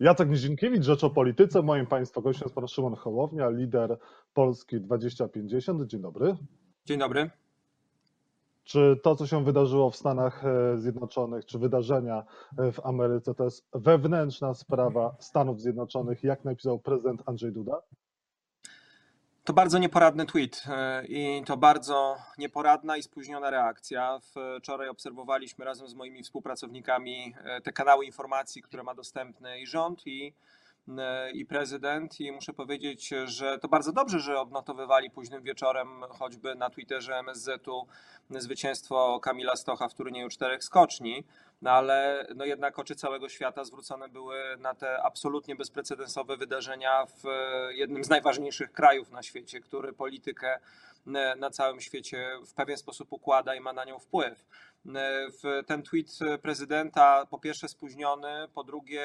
Jacek Nizinkiewicz, Rzecz o Polityce. Moim Państwa gościem jest Pan Szymon Hołownia, lider Polski 2050. Dzień dobry. Dzień dobry. Czy to, co się wydarzyło w Stanach e, Zjednoczonych, czy wydarzenia e, w Ameryce, to jest wewnętrzna sprawa Stanów Zjednoczonych, jak napisał prezydent Andrzej Duda? To bardzo nieporadny tweet e, i to bardzo nieporadna i spóźniona reakcja. Wczoraj obserwowaliśmy razem z moimi współpracownikami te kanały informacji, które ma dostępny i rząd, i i prezydent i muszę powiedzieć, że to bardzo dobrze, że odnotowywali późnym wieczorem choćby na Twitterze MSZ-u zwycięstwo Kamila Stocha w turnieju czterech skoczni, no ale no jednak oczy całego świata zwrócone były na te absolutnie bezprecedensowe wydarzenia w jednym z najważniejszych krajów na świecie, który politykę na całym świecie w pewien sposób układa i ma na nią wpływ. Ten tweet prezydenta po pierwsze spóźniony, po drugie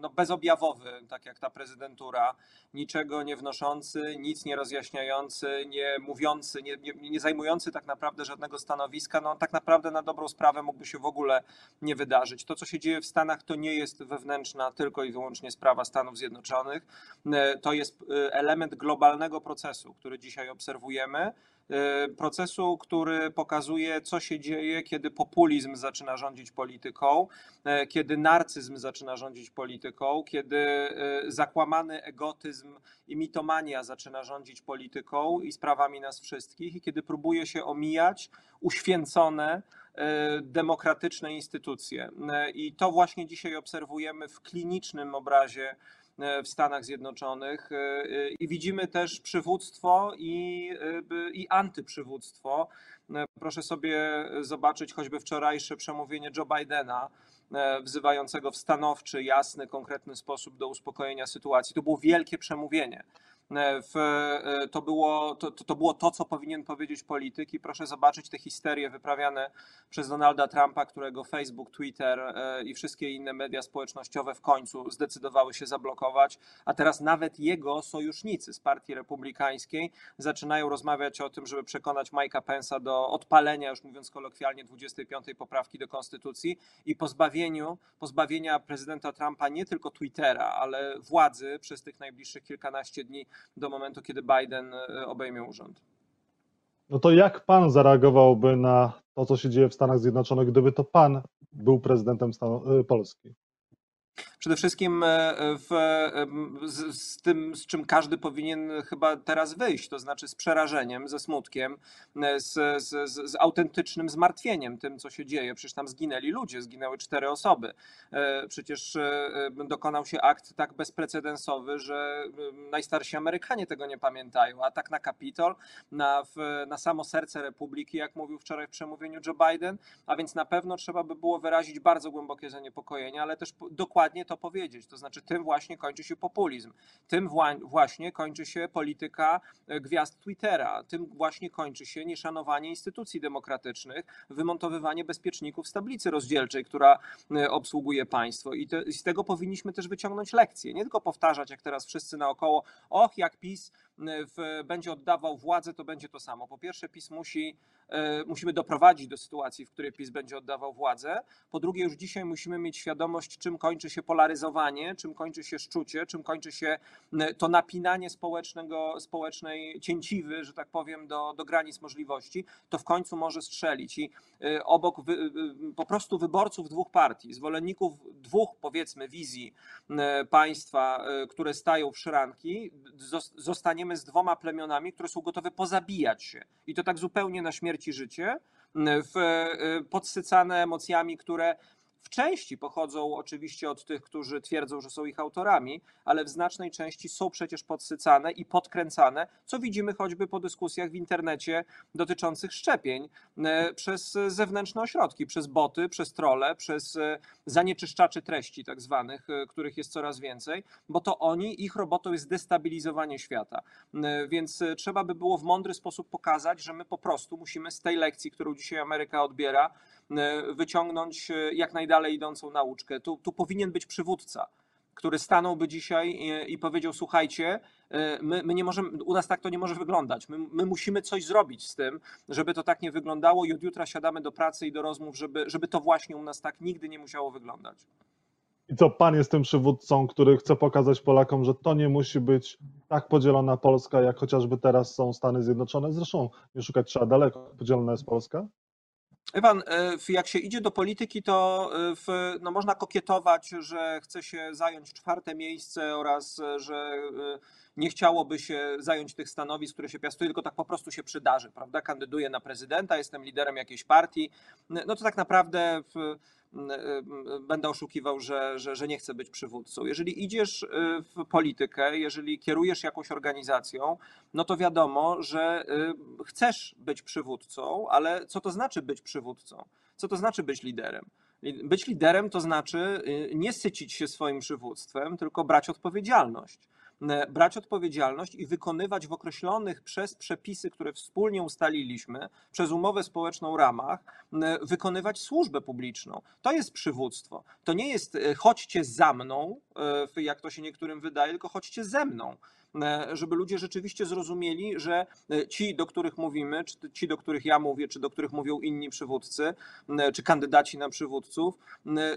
no bezobjawowy, tak jak ta prezydentura, niczego nie wnoszący, nic nie rozjaśniający, nie mówiący, nie, nie, nie zajmujący tak naprawdę żadnego stanowiska, no tak naprawdę na dobrą sprawę mógłby się w ogóle nie wydarzyć. To, co się dzieje w Stanach, to nie jest wewnętrzna tylko i wyłącznie sprawa Stanów Zjednoczonych. To jest e, element globalnego procesu, który dzisiaj obserwujemy E, procesu, który pokazuje, co się dzieje, kiedy populizm zaczyna rządzić polityką, e, kiedy narcyzm zaczyna rządzić polityką, kiedy e, zakłamany egotyzm i mitomania zaczyna rządzić polityką i sprawami nas wszystkich, i kiedy próbuje się omijać uświęcone, demokratyczne instytucje. I to właśnie dzisiaj obserwujemy w klinicznym obrazie E, w Stanach Zjednoczonych e, i widzimy też przywództwo i, e, i antyprzywództwo. Proszę sobie zobaczyć choćby wczorajsze przemówienie Joe Bidena, wzywającego w stanowczy, jasny, konkretny sposób do uspokojenia sytuacji. To było wielkie przemówienie. E, w, e, to, było, to, to było to, co powinien powiedzieć polityk i proszę zobaczyć te histerie wyprawiane przez Donalda Trumpa, którego Facebook, Twitter e, i wszystkie inne media społecznościowe w końcu zdecydowały się zablokować, a teraz nawet jego sojusznicy z partii republikańskiej zaczynają rozmawiać o tym, żeby przekonać Mike'a Pence'a do odpalenia, już mówiąc kolokwialnie, 25 poprawki do konstytucji i pozbawieniu, pozbawienia prezydenta Trumpa nie tylko Twittera, ale władzy przez tych najbliższych kilkanaście dni do momentu, kiedy Biden e, obejmie urząd. No to jak pan zareagowałby na to, co się dzieje w Stanach Zjednoczonych, gdyby to pan był prezydentem e, Polski? Przede wszystkim e, w, z, z, tym, z czym każdy powinien chyba teraz wyjść, to znaczy z przerażeniem, ze smutkiem, e, z, z, z autentycznym zmartwieniem tym, co się dzieje. Przecież tam zginęli ludzie, zginęły cztery osoby. E, przecież dokonał się akt tak bezprecedensowy, że najstarsi Amerykanie tego nie pamiętają. Atak na Kapitol, na, na samo serce Republiki, jak mówił wczoraj w przemówieniu Joe Biden, a więc na pewno trzeba by było wyrazić bardzo głębokie zaniepokojenie, ale też dokładnie to powiedzieć. To znaczy, tym właśnie kończy się populizm, tym właśnie kończy się polityka e, gwiazd Twittera, tym właśnie kończy się nieszanowanie instytucji demokratycznych, wymontowywanie bezpieczników z tablicy rozdzielczej, która e, obsługuje państwo. I, te, i z tego powinniśmy też wyciągnąć lekcje. Nie tylko powtarzać, jak teraz wszyscy naokoło, och, jak PiS w, będzie oddawał władzę, to będzie to samo. Po pierwsze, PiS musi, e, musimy doprowadzić do sytuacji, w której PiS będzie oddawał władzę. Po drugie, już dzisiaj musimy mieć świadomość, czym kończy się polaryzowanie, czym kończy się szczucie, czym kończy się to napinanie społecznego, społecznej cięciwy, że tak powiem, do, do granic możliwości. To w końcu może strzelić. I e, obok wy, e, po prostu wyborców dwóch partii, zwolenników dwóch, powiedzmy, wizji państwa, które stają w szranki, zostaniemy z dwoma plemionami, które są gotowe pozabijać się. I to tak zupełnie na śmierć i życie, w, e, podsycane emocjami, które w części pochodzą oczywiście od tych, którzy twierdzą, że są ich autorami, ale w znacznej części są przecież podsycane i podkręcane, co widzimy choćby po dyskusjach w internecie dotyczących szczepień e, przez zewnętrzne ośrodki, przez boty, przez trole, przez e, zanieczyszczaczy treści tak zwanych, e, których jest coraz więcej, bo to oni, ich robotą jest destabilizowanie świata. Więc trzeba by było w mądry sposób pokazać, że my po prostu musimy z tej lekcji, którą dzisiaj Ameryka odbiera, wyciągnąć jak najdalej dalej idącą nauczkę. Tu, tu powinien być przywódca, który stanąłby dzisiaj i, i powiedział: Słuchajcie, e, my, my, nie możemy, u nas tak to nie może wyglądać. My, my, musimy coś zrobić z tym, żeby to tak nie wyglądało, i od jutra siadamy do pracy i do rozmów, żeby, żeby to właśnie u nas tak nigdy nie musiało wyglądać. I co, pan jest tym przywódcą, który chce pokazać Polakom, że to nie musi być tak podzielona Polska, jak chociażby teraz są Stany Zjednoczone? Zresztą nie szukać trzeba daleko, podzielona jest Polska? Iwan, jak się idzie do polityki, to w, no można kokietować, że chce się zająć czwarte miejsce oraz że nie chciałoby się zająć tych stanowisk, które się piastuje, tylko tak po prostu się przydarzy, prawda? Kandyduję na prezydenta, jestem liderem jakiejś partii. No to tak naprawdę w, będę oszukiwał, że, że, że nie chcę być przywódcą. Jeżeli idziesz w politykę, jeżeli kierujesz jakąś organizacją, no to wiadomo, że chcesz być przywódcą, ale co to znaczy być przywódcą? Co to znaczy być liderem? Być liderem to znaczy nie sycić się swoim przywództwem, tylko brać odpowiedzialność. E, brać odpowiedzialność i wykonywać w określonych przez przepisy, które wspólnie ustaliliśmy, przez umowę społeczną ramach, e, wykonywać służbę publiczną. To jest przywództwo. To nie jest e, chodźcie za mną, jak to się niektórym wydaje, tylko chodźcie ze mną. E, żeby ludzie rzeczywiście zrozumieli, że e, ci, do których mówimy, czy ci, do których ja mówię, czy do których mówią inni przywódcy, e, czy kandydaci na przywódców,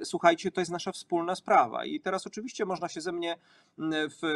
słuchajcie, to jest nasza wspólna sprawa. I teraz oczywiście można się ze mnie,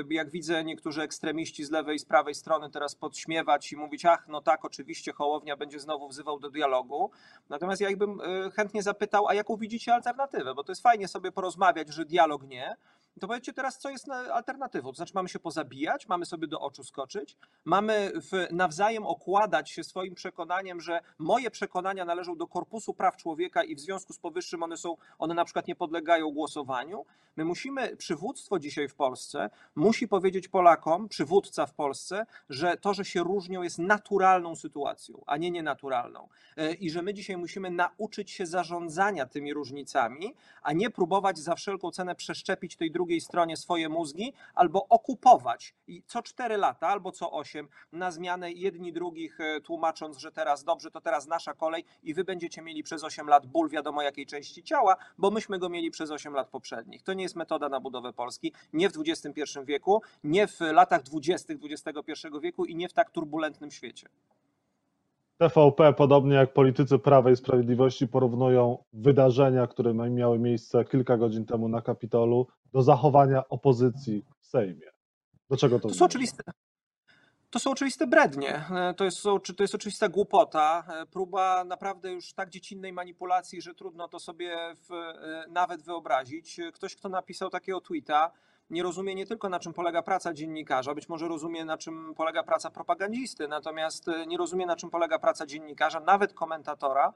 jak widzę niektórzy ekstremiści z lewej i z prawej strony teraz podśmiewać i mówić, ach, no tak, oczywiście Hołownia będzie znowu wzywał do dialogu. Natomiast ja bym chętnie zapytał, a jaką widzicie alternatywę? Bo to jest fajnie sobie porozmawiać, że dialog nie, to powiedzcie teraz, co jest alternatywą. To znaczy, mamy się pozabijać, mamy sobie do oczu skoczyć, mamy w, nawzajem okładać się swoim przekonaniem, że moje przekonania należą do korpusu praw człowieka i w związku z powyższym one są, one na przykład nie podlegają głosowaniu. My musimy, przywództwo dzisiaj w Polsce musi powiedzieć Polakom, przywódca w Polsce, że to, że się różnią jest naturalną sytuacją, a nie nienaturalną. E, I że my dzisiaj musimy nauczyć się zarządzania tymi różnicami, a nie próbować za wszelką cenę przeszczepić tej drugiej drugiej stronie swoje mózgi, albo okupować i co 4 lata albo co 8 na zmianę jedni drugich e, tłumacząc, że teraz dobrze, to teraz nasza kolej i wy będziecie mieli przez 8 lat ból wiadomo jakiej części ciała, bo myśmy go mieli przez 8 lat poprzednich. To nie jest metoda na budowę Polski, nie w XXI wieku, nie w latach 20. XXI wieku i nie w tak turbulentnym świecie. TVP, podobnie jak politycy Prawa i Sprawiedliwości, porównują wydarzenia, które miały miejsce kilka godzin temu na Kapitolu, do zachowania opozycji w Sejmie. Do czego to, to są oczywiste, to są oczywiste brednie. To jest, to jest oczywista głupota. Próba naprawdę już tak dziecinnej manipulacji, że trudno to sobie w, nawet wyobrazić. Ktoś, kto napisał takiego tweeta, nie rozumie nie tylko na czym polega praca dziennikarza, być może rozumie na czym polega praca propagandzisty, natomiast e, nie rozumie na czym polega praca dziennikarza, nawet komentatora,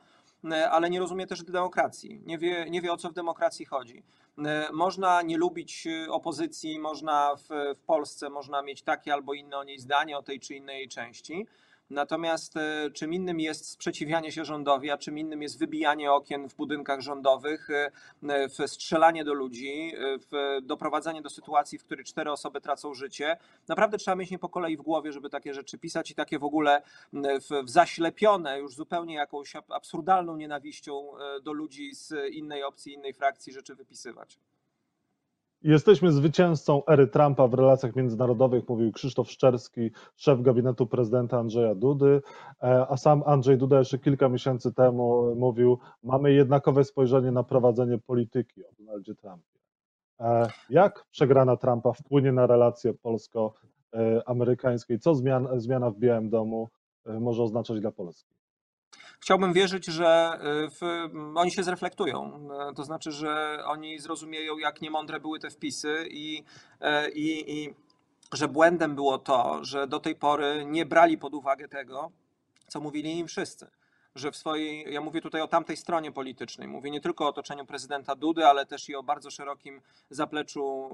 e, ale nie rozumie też demokracji. Nie wie, nie wie o co w demokracji chodzi. E, można nie lubić opozycji, można w, w Polsce można mieć takie albo inne o niej zdanie o tej czy innej części Natomiast e, czym innym jest sprzeciwianie się rządowi, a czym innym jest wybijanie okien w budynkach rządowych, e, strzelanie do ludzi, e, doprowadzanie do sytuacji, w której cztery osoby tracą życie. Naprawdę trzeba mieć nie po kolei w głowie, żeby takie rzeczy pisać i takie w ogóle w, zaślepione już zupełnie jakąś absurdalną nienawiścią do ludzi z innej opcji, innej frakcji rzeczy wypisywać. Jesteśmy zwycięzcą ery Trumpa w relacjach międzynarodowych, mówił Krzysztof Szczerski, szef gabinetu prezydenta Andrzeja Dudy, e, a sam Andrzej Duda jeszcze kilka miesięcy temu mówił, mamy jednakowe spojrzenie na prowadzenie polityki o Donaldzie Trumpie. E, jak przegrana Trumpa wpłynie na relacje polsko-amerykańskie? Co zmiana, w Białym Domu e, może oznaczać dla Polski? Chciałbym wierzyć, że y, w, oni się zreflektują. Y, to znaczy, że oni zrozumieją, jak niemądre były te wpisy i, y, i, i że błędem było to, że do tej pory nie brali pod uwagę tego, co mówili im wszyscy. Że w swojej, ja mówię tutaj o tamtej stronie politycznej, mówię nie tylko o otoczeniu prezydenta Dudy, ale też i o bardzo szerokim zapleczu,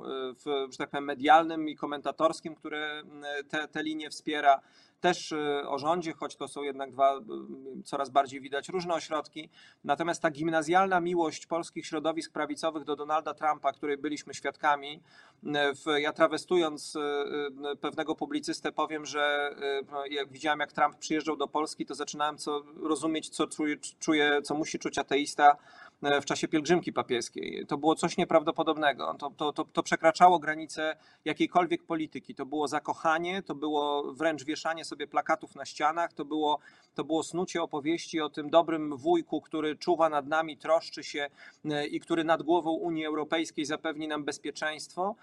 w, że tak powiem, medialnym i komentatorskim, które te, te linie wspiera też y, o rządzie, choć to są jednak dwa y, coraz bardziej widać różne ośrodki. Natomiast ta gimnazjalna miłość polskich środowisk prawicowych do Donalda Trumpa, której byliśmy świadkami, y, w, ja trawestując pewnego publicystę powiem, że jak widziałem jak Trump przyjeżdżał do Polski, to zaczynałem co, rozumieć, co czuje, czuje, co musi czuć ateista, w czasie pielgrzymki papieskiej. To było coś nieprawdopodobnego. To, to, to, to przekraczało granice jakiejkolwiek polityki. To było zakochanie, to było wręcz wieszanie sobie plakatów na ścianach, to było, to było snucie opowieści o tym dobrym wujku, który czuwa nad nami, troszczy się i który nad głową Unii Europejskiej zapewni nam bezpieczeństwo.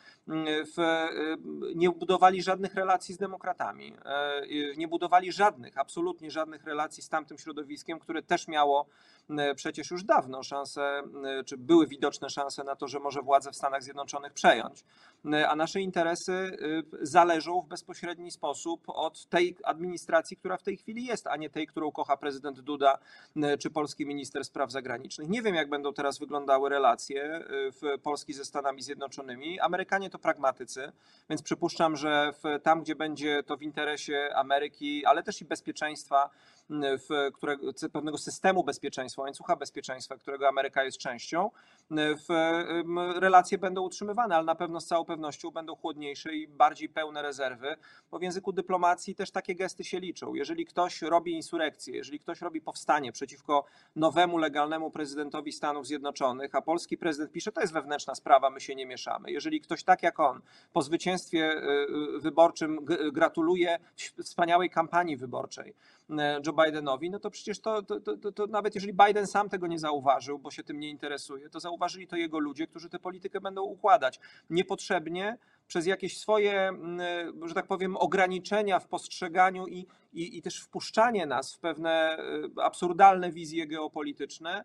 W, nie budowali żadnych relacji z demokratami. Nie budowali żadnych, absolutnie żadnych relacji z tamtym środowiskiem, które też miało przecież już dawno szanse, czy były widoczne szanse na to, że może władzę w Stanach Zjednoczonych przejąć. A nasze interesy zależą w bezpośredni sposób od tej administracji, która w tej chwili jest, a nie tej, którą kocha prezydent Duda czy polski minister spraw zagranicznych. Nie wiem, jak będą teraz wyglądały relacje w Polski ze Stanami Zjednoczonymi. Amerykanie to pragmatycy, więc przypuszczam, że w, tam, gdzie będzie to w interesie Ameryki, ale też i bezpieczeństwa, w którego, pewnego systemu bezpieczeństwa, łańcucha bezpieczeństwa, którego Ameryka jest częścią, w, relacje będą utrzymywane, ale na pewno z całą pewnością będą chłodniejsze i bardziej pełne rezerwy, bo w języku dyplomacji też takie gesty się liczą. Jeżeli ktoś robi insurekcję, jeżeli ktoś robi powstanie przeciwko nowemu, legalnemu prezydentowi Stanów Zjednoczonych, a polski prezydent pisze, to jest wewnętrzna sprawa, my się nie mieszamy. Jeżeli ktoś tak jak on po zwycięstwie wyborczym gratuluje wspaniałej kampanii wyborczej, Joe Bidenowi, no to przecież to, to, to, to, nawet jeżeli Biden sam tego nie zauważył, bo się tym nie interesuje, to zauważyli to jego ludzie, którzy tę politykę będą układać. Niepotrzebnie przez jakieś swoje, że tak powiem, ograniczenia w postrzeganiu i, i, i też wpuszczanie nas w pewne absurdalne wizje geopolityczne,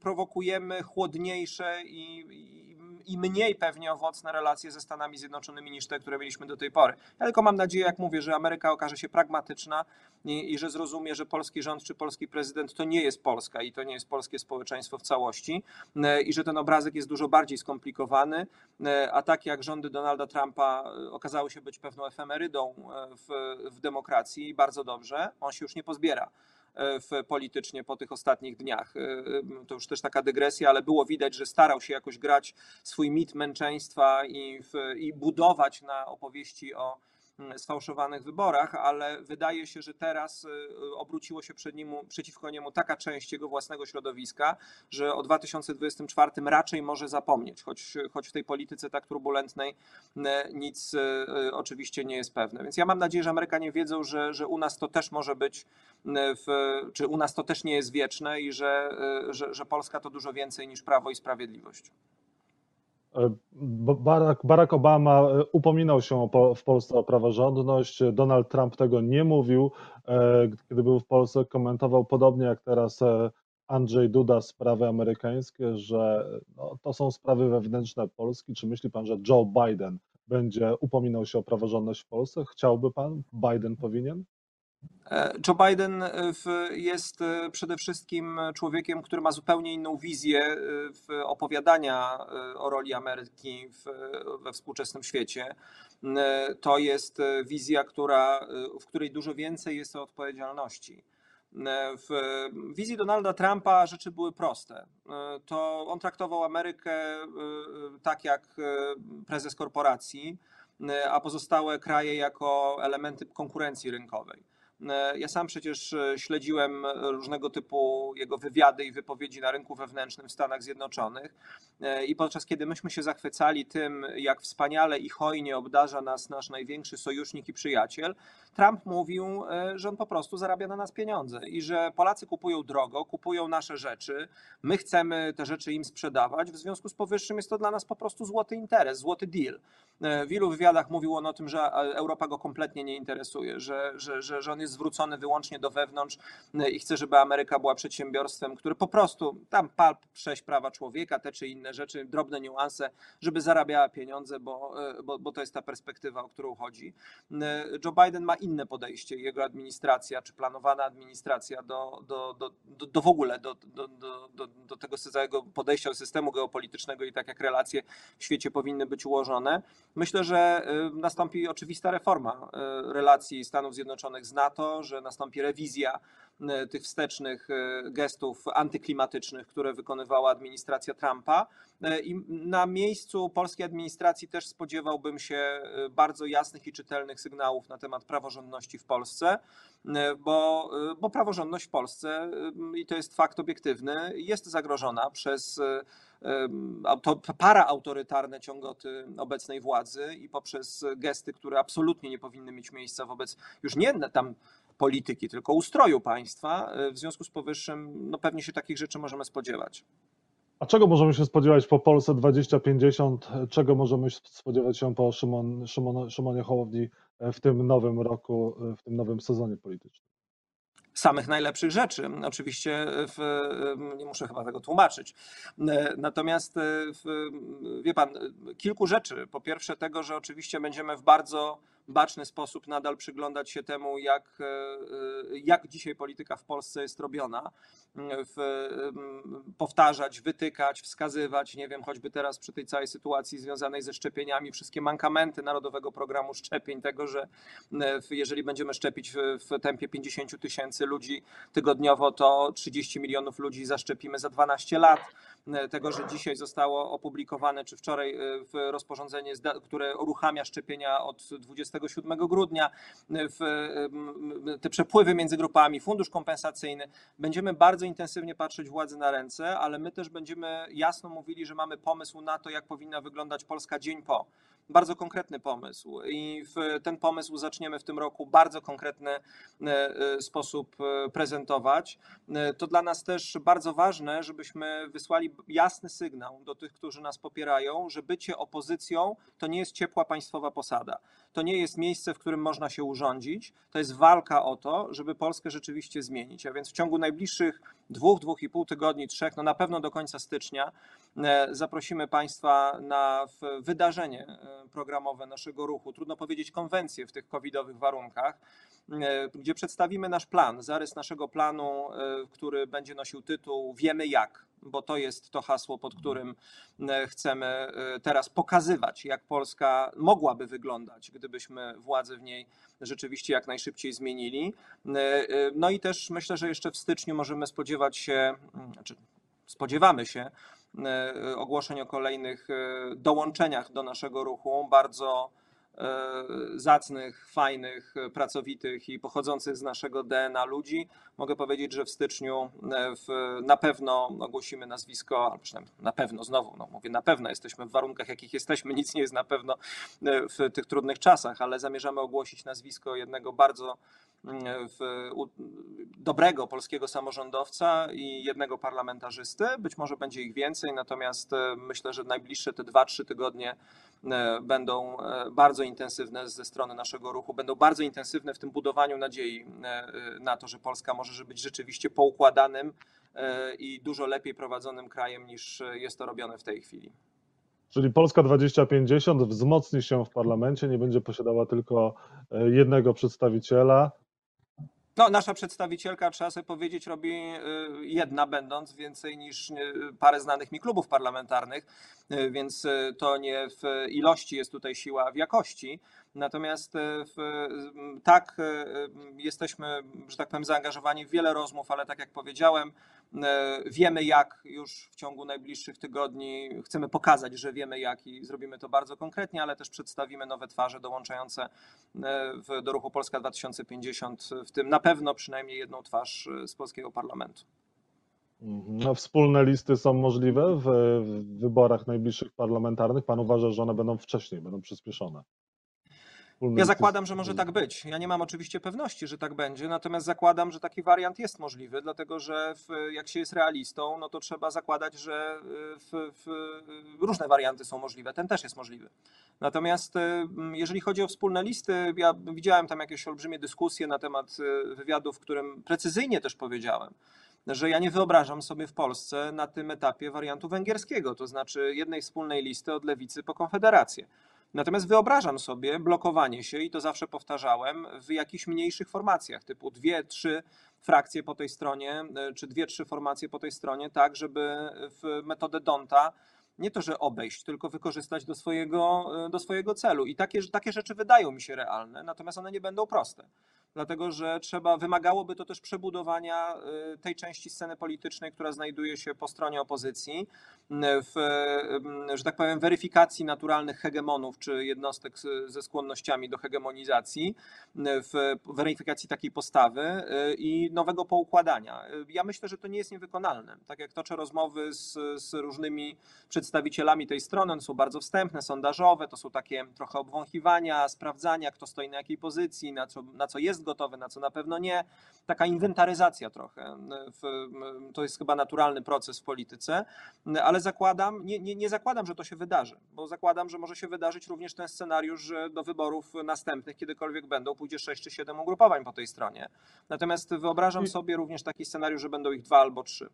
prowokujemy chłodniejsze i, i, i, mniej pewnie owocne relacje ze Stanami Zjednoczonymi niż te, które mieliśmy do tej pory. Ja tylko mam nadzieję, jak mówię, że Ameryka okaże się pragmatyczna i, i że zrozumie, że polski rząd czy polski prezydent to nie jest Polska i to nie jest polskie społeczeństwo w całości i że ten obrazek jest dużo bardziej skomplikowany, a tak jak rządy Donalda Trumpa okazały się być pewną efemerydą w, w demokracji, bardzo dobrze, on się już nie pozbiera w, politycznie po tych ostatnich dniach. To już też taka dygresja, ale było widać, że starał się jakoś grać swój mit męczeństwa i, w, i budować na opowieści o sfałszowanych wyborach, ale wydaje się, że teraz obróciło się przed nim, przeciwko niemu taka część jego własnego środowiska, że o 2024 raczej może zapomnieć, choć, choć w tej polityce tak turbulentnej nic oczywiście nie jest pewne. Więc ja mam nadzieję, że Amerykanie wiedzą, że, że u nas to też może być, w, czy u nas to też nie jest wieczne i że, że, że Polska to dużo więcej niż prawo i sprawiedliwość. Barack, Barack Obama e, upominał się o, w Polsce o praworządność, Donald Trump tego nie mówił, kiedy był w Polsce, komentował podobnie jak teraz e, Andrzej Duda sprawy amerykańskie, że no, to są sprawy wewnętrzne Polski. Czy myśli pan, że Joe Biden będzie upominał się o praworządność w Polsce? Chciałby pan? Biden powinien? E, Joe Biden e, jest e, przede wszystkim człowiekiem, który ma zupełnie inną wizję opowiadania o roli Ameryki we współczesnym świecie. To jest wizja, która, w której dużo więcej jest odpowiedzialności. W wizji Donalda Trumpa rzeczy były proste. To on traktował Amerykę tak jak prezes korporacji, a pozostałe kraje jako elementy konkurencji rynkowej. E, ja sam przecież e, śledziłem różnego typu jego wywiady i wypowiedzi na rynku wewnętrznym w Stanach Zjednoczonych e, i podczas kiedy myśmy się zachwycali tym, jak wspaniale i hojnie obdarza nas nasz największy sojusznik i przyjaciel, Trump mówił, że on po prostu zarabia na nas pieniądze i że Polacy kupują drogo, kupują nasze rzeczy, my chcemy te rzeczy im sprzedawać, w związku z powyższym jest to dla nas po prostu złoty interes, złoty deal. W wielu wywiadach mówił on o tym, że Europa go kompletnie nie interesuje, że, że, że, że on jest zwrócony wyłącznie do wewnątrz y, i chce, żeby Ameryka była przedsiębiorstwem, które po prostu tam pal przejść prawa człowieka, te czy inne rzeczy, drobne niuanse, żeby zarabiała pieniądze, bo, y, bo, bo to jest ta perspektywa, o którą chodzi. Y, Joe Biden ma inne podejście, jego administracja, czy planowana administracja do, do, do, do, do w ogóle do, do, do, do tego całego podejścia do systemu geopolitycznego i tak jak relacje w świecie powinny być ułożone. Myślę, że nastąpi oczywista reforma relacji Stanów Zjednoczonych z NATO, to, że nastąpi rewizja e, tych wstecznych e, gestów antyklimatycznych, które wykonywała administracja Trumpa. E, I na miejscu polskiej administracji też spodziewałbym się bardzo jasnych i czytelnych sygnałów na temat praworządności w Polsce, bo, bo praworządność w Polsce, i to jest fakt obiektywny, jest zagrożona przez auto, paraautorytarne ciągoty obecnej władzy i poprzez gesty, które absolutnie nie powinny mieć miejsca wobec już nie tam polityki, tylko ustroju państwa. E, W związku z powyższym, no pewnie się takich rzeczy możemy spodziewać. A czego możemy się spodziewać po Polsce 2050? Czego możemy spodziewać się po Szymon, Szymon, Szymonie Hołowni w tym nowym roku, w tym nowym sezonie politycznym? Samych najlepszych rzeczy. Oczywiście w, nie muszę chyba tego tłumaczyć. Natomiast w, wie pan, kilku rzeczy. Po pierwsze tego, że oczywiście będziemy w bardzo baczny sposób nadal przyglądać się temu, jak, jak dzisiaj polityka w Polsce jest robiona. W, powtarzać, wytykać, wskazywać, nie wiem, choćby teraz przy tej całej sytuacji związanej ze szczepieniami, wszystkie mankamenty Narodowego Programu Szczepień, tego, że w, jeżeli będziemy szczepić w, tempie 50 tysięcy ludzi tygodniowo, to 30 milionów ludzi zaszczepimy za 12 lat. Tego, że dzisiaj zostało opublikowane, czy wczoraj w rozporządzenie, które uruchamia szczepienia od 27 grudnia, w te przepływy między grupami, fundusz kompensacyjny. Będziemy bardzo intensywnie patrzeć władzy na ręce, ale my też będziemy jasno mówili, że mamy pomysł na to, jak powinna wyglądać Polska dzień po. Bardzo konkretny pomysł i ten pomysł zaczniemy w tym roku bardzo konkretny e, e, sposób e, prezentować. To dla nas też bardzo ważne, żebyśmy wysłali jasny sygnał do tych, którzy nas popierają, że bycie opozycją to nie jest ciepła państwowa posada. To nie jest miejsce, w którym można się urządzić. To jest walka o to, żeby Polskę rzeczywiście zmienić. A więc w ciągu najbliższych dwóch, dwóch i pół tygodni, trzech, no na pewno do końca stycznia e, zaprosimy Państwa na wydarzenie e, programowe naszego ruchu. Trudno powiedzieć konwencję w tych covidowych warunkach, gdzie przedstawimy nasz plan, zarys naszego planu, e, który będzie nosił tytuł Wiemy jak, bo to jest to hasło, pod którym e, chcemy e, teraz pokazywać, jak Polska mogłaby wyglądać, gdybyśmy władzę w niej rzeczywiście jak najszybciej zmienili. E, e, No i też myślę, że jeszcze w styczniu możemy spodziewać się, mm, znaczy spodziewamy się e, ogłoszeń o kolejnych e, dołączeniach do naszego ruchu, bardzo e, zacnych, fajnych, e, pracowitych i pochodzących z naszego DNA ludzi. Mogę powiedzieć, że w styczniu e, w, na pewno ogłosimy nazwisko, albo przynajmniej na pewno, znowu, no mówię na pewno, jesteśmy w warunkach, jakich jesteśmy, nic nie jest na pewno e, w tych trudnych czasach, ale zamierzamy ogłosić nazwisko jednego bardzo mm, w, u, dobrego polskiego samorządowca i jednego parlamentarzysty. Być może będzie ich więcej, natomiast e, myślę, że najbliższe te 2-3 tygodnie e, będą e, bardzo intensywne ze strony naszego ruchu, będą bardzo intensywne w tym budowaniu nadziei e, na to, że Polska może być rzeczywiście poukładanym e, i dużo lepiej prowadzonym krajem niż e, jest to robione w tej chwili. Czyli Polska 2050 wzmocni się w parlamencie, nie będzie posiadała tylko jednego przedstawiciela. No, nasza przedstawicielka, trzeba sobie powiedzieć, robi y, jedna, będąc więcej niż y, parę znanych mi klubów parlamentarnych, y, więc to nie w ilości jest tutaj siła, a w jakości. Natomiast y, w, tak, y, jesteśmy, że tak powiem, zaangażowani w wiele rozmów, ale tak jak powiedziałem, y, wiemy jak już w ciągu najbliższych tygodni, chcemy pokazać, że wiemy jak i zrobimy to bardzo konkretnie, ale też przedstawimy nowe twarze dołączające w, do ruchu Polska 2050, w tym na pewno przynajmniej jedną twarz e, z polskiego parlamentu. No, wspólne listy są możliwe w wyborach najbliższych parlamentarnych. Pan uważa, że one będą wcześniej, będą przyspieszone? Ja zakładam, że może tak być. Ja nie mam oczywiście pewności, że tak będzie, natomiast zakładam, że taki wariant jest możliwy, dlatego że w, jak się jest realistą, no to trzeba zakładać, że y, w, w, różne warianty są możliwe. Ten też jest możliwy. Natomiast y, jeżeli chodzi o wspólne listy, ja widziałem tam jakieś olbrzymie dyskusje na temat y, wywiadu, w którym precyzyjnie też powiedziałem, że ja nie wyobrażam sobie w Polsce na tym etapie wariantu węgierskiego, to znaczy jednej wspólnej listy od lewicy po konfederację. Natomiast wyobrażam sobie blokowanie się, i to zawsze powtarzałem, w jakichś mniejszych formacjach, typu dwie, trzy frakcje po tej stronie, y, czy dwie, trzy formacje po tej stronie, tak, żeby w metodę Donta nie to, że obejść, tylko wykorzystać do swojego, e, do swojego celu. I takie, takie rzeczy wydają mi się realne, natomiast one nie będą proste. Dlatego, że trzeba, wymagałoby to też przebudowania e, tej części sceny politycznej, która znajduje się po stronie opozycji, w, e, że tak powiem, weryfikacji naturalnych hegemonów czy jednostek ze skłonnościami do hegemonizacji, w weryfikacji takiej postawy i nowego poukładania. Ja myślę, że to nie jest niewykonalne. Tak jak toczę rozmowy z, z różnymi przedstawicielami tej strony, one są bardzo wstępne, sondażowe, to są takie trochę obwąchiwania, sprawdzania, kto stoi na jakiej pozycji, na co, na co jest gotowy, na co na pewno nie. Taka inwentaryzacja trochę. To jest chyba naturalny proces w polityce, ale zakładam, nie, nie, nie zakładam, że to się wydarzy, bo zakładam, że może się wydarzyć również ten scenariusz, że do wyborów następnych, kiedykolwiek będą, pójdzie 6 czy 7 ugrupowań po tej stronie. Natomiast wyobrażam sobie również taki scenariusz, że będą ich dwa albo trzy.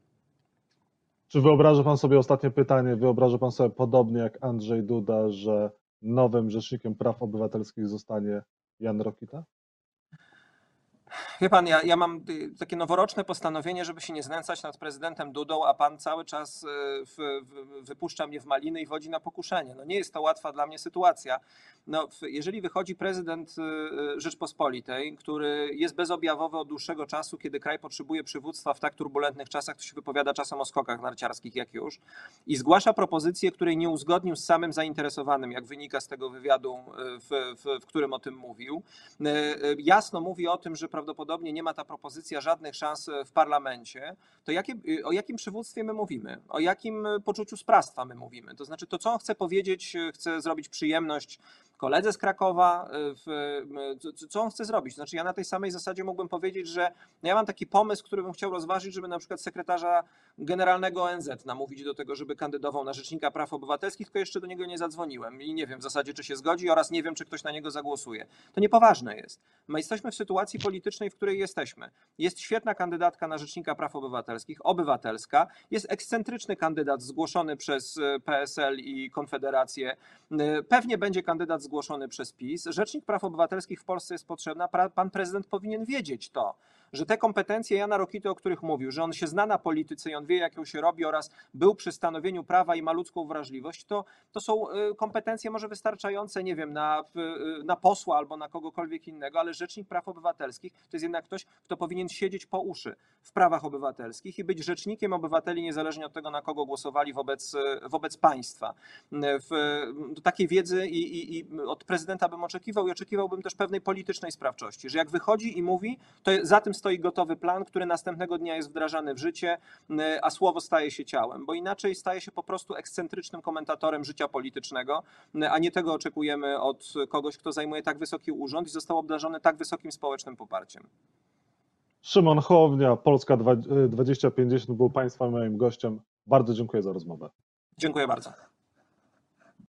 Czy wyobraża pan sobie, ostatnie pytanie, wyobraża pan sobie podobnie jak Andrzej Duda, że nowym rzecznikiem praw obywatelskich zostanie Jan Rokita? Wie pan, ja, ja mam y, takie noworoczne postanowienie, żeby się nie znęcać nad prezydentem Dudą, a pan cały czas y, w, w, wypuszcza mnie w maliny i wodzi na pokuszenie. No nie jest to łatwa dla mnie sytuacja. No, jeżeli wychodzi prezydent y, Rzeczpospolitej, który jest bezobjawowy od dłuższego czasu, kiedy kraj potrzebuje przywództwa w tak turbulentnych czasach, to się wypowiada czasem o skokach narciarskich jak już, i zgłasza propozycję, której nie uzgodnił z samym zainteresowanym, jak wynika z tego wywiadu, w, w, którym o tym mówił, jasno mówi o tym, że prawdopodobnie nie ma ta propozycja żadnych szans w parlamencie, to jakie, y, o jakim przywództwie my mówimy? O jakim y, poczuciu sprawstwa my mówimy? To znaczy to, co on chce powiedzieć, chce zrobić przyjemność koledze z Krakowa, y, w, y, co- on chce zrobić? Znaczy ja na tej samej zasadzie mógłbym powiedzieć, że ja mam taki pomysł, który bym chciał rozważyć, żeby na przykład sekretarza generalnego ONZ namówić do tego, żeby kandydował na Rzecznika Praw Obywatelskich, tylko jeszcze do niego nie zadzwoniłem i nie wiem w zasadzie, czy się zgodzi oraz nie wiem, czy ktoś na niego zagłosuje. To niepoważne jest. My jesteśmy w sytuacji politycznej, w której jesteśmy. Jest świetna kandydatka na Rzecznika Praw Obywatelskich, obywatelska. Jest ekscentryczny kandydat zgłoszony przez e, PSL i Konfederację. Pewnie będzie kandydat zgłoszony przez PiS. Rzecznik Praw Obywatelskich w Polsce jest potrzebny. a pra- Pan prezydent powinien wiedzieć to, że te kompetencje Jana Rokity, o których mówił, że on się zna na polityce i on wie, jak ją się robi oraz był przy stanowieniu prawa i ma ludzką wrażliwość, to, to są e, kompetencje może wystarczające, nie wiem, na, w- na posła albo na kogokolwiek innego, ale Rzecznik Praw Obywatelskich to jest jednak ktoś, kto powinien siedzieć po uszy w prawach obywatelskich i być rzecznikiem obywateli niezależnie od tego, na kogo głosowali wobec, e, wobec państwa. W, takiej wiedzy i, i, i od prezydenta bym oczekiwał i oczekiwałbym też pewnej politycznej sprawczości, że jak wychodzi i mówi, to za tym stoi gotowy plan, który następnego dnia jest wdrażany w życie, e, a słowo staje się ciałem, bo inaczej staje się po prostu ekscentrycznym komentatorem życia politycznego, e, a nie tego oczekujemy od kogoś, kto zajmuje tak wysoki urząd i został obdarzony tak wysokim społecznym poparciem. Szymon Hołownia, Polska dwa- 2050 był państwa moim gościem. Bardzo dziękuję za rozmowę. Dziękuję bardzo.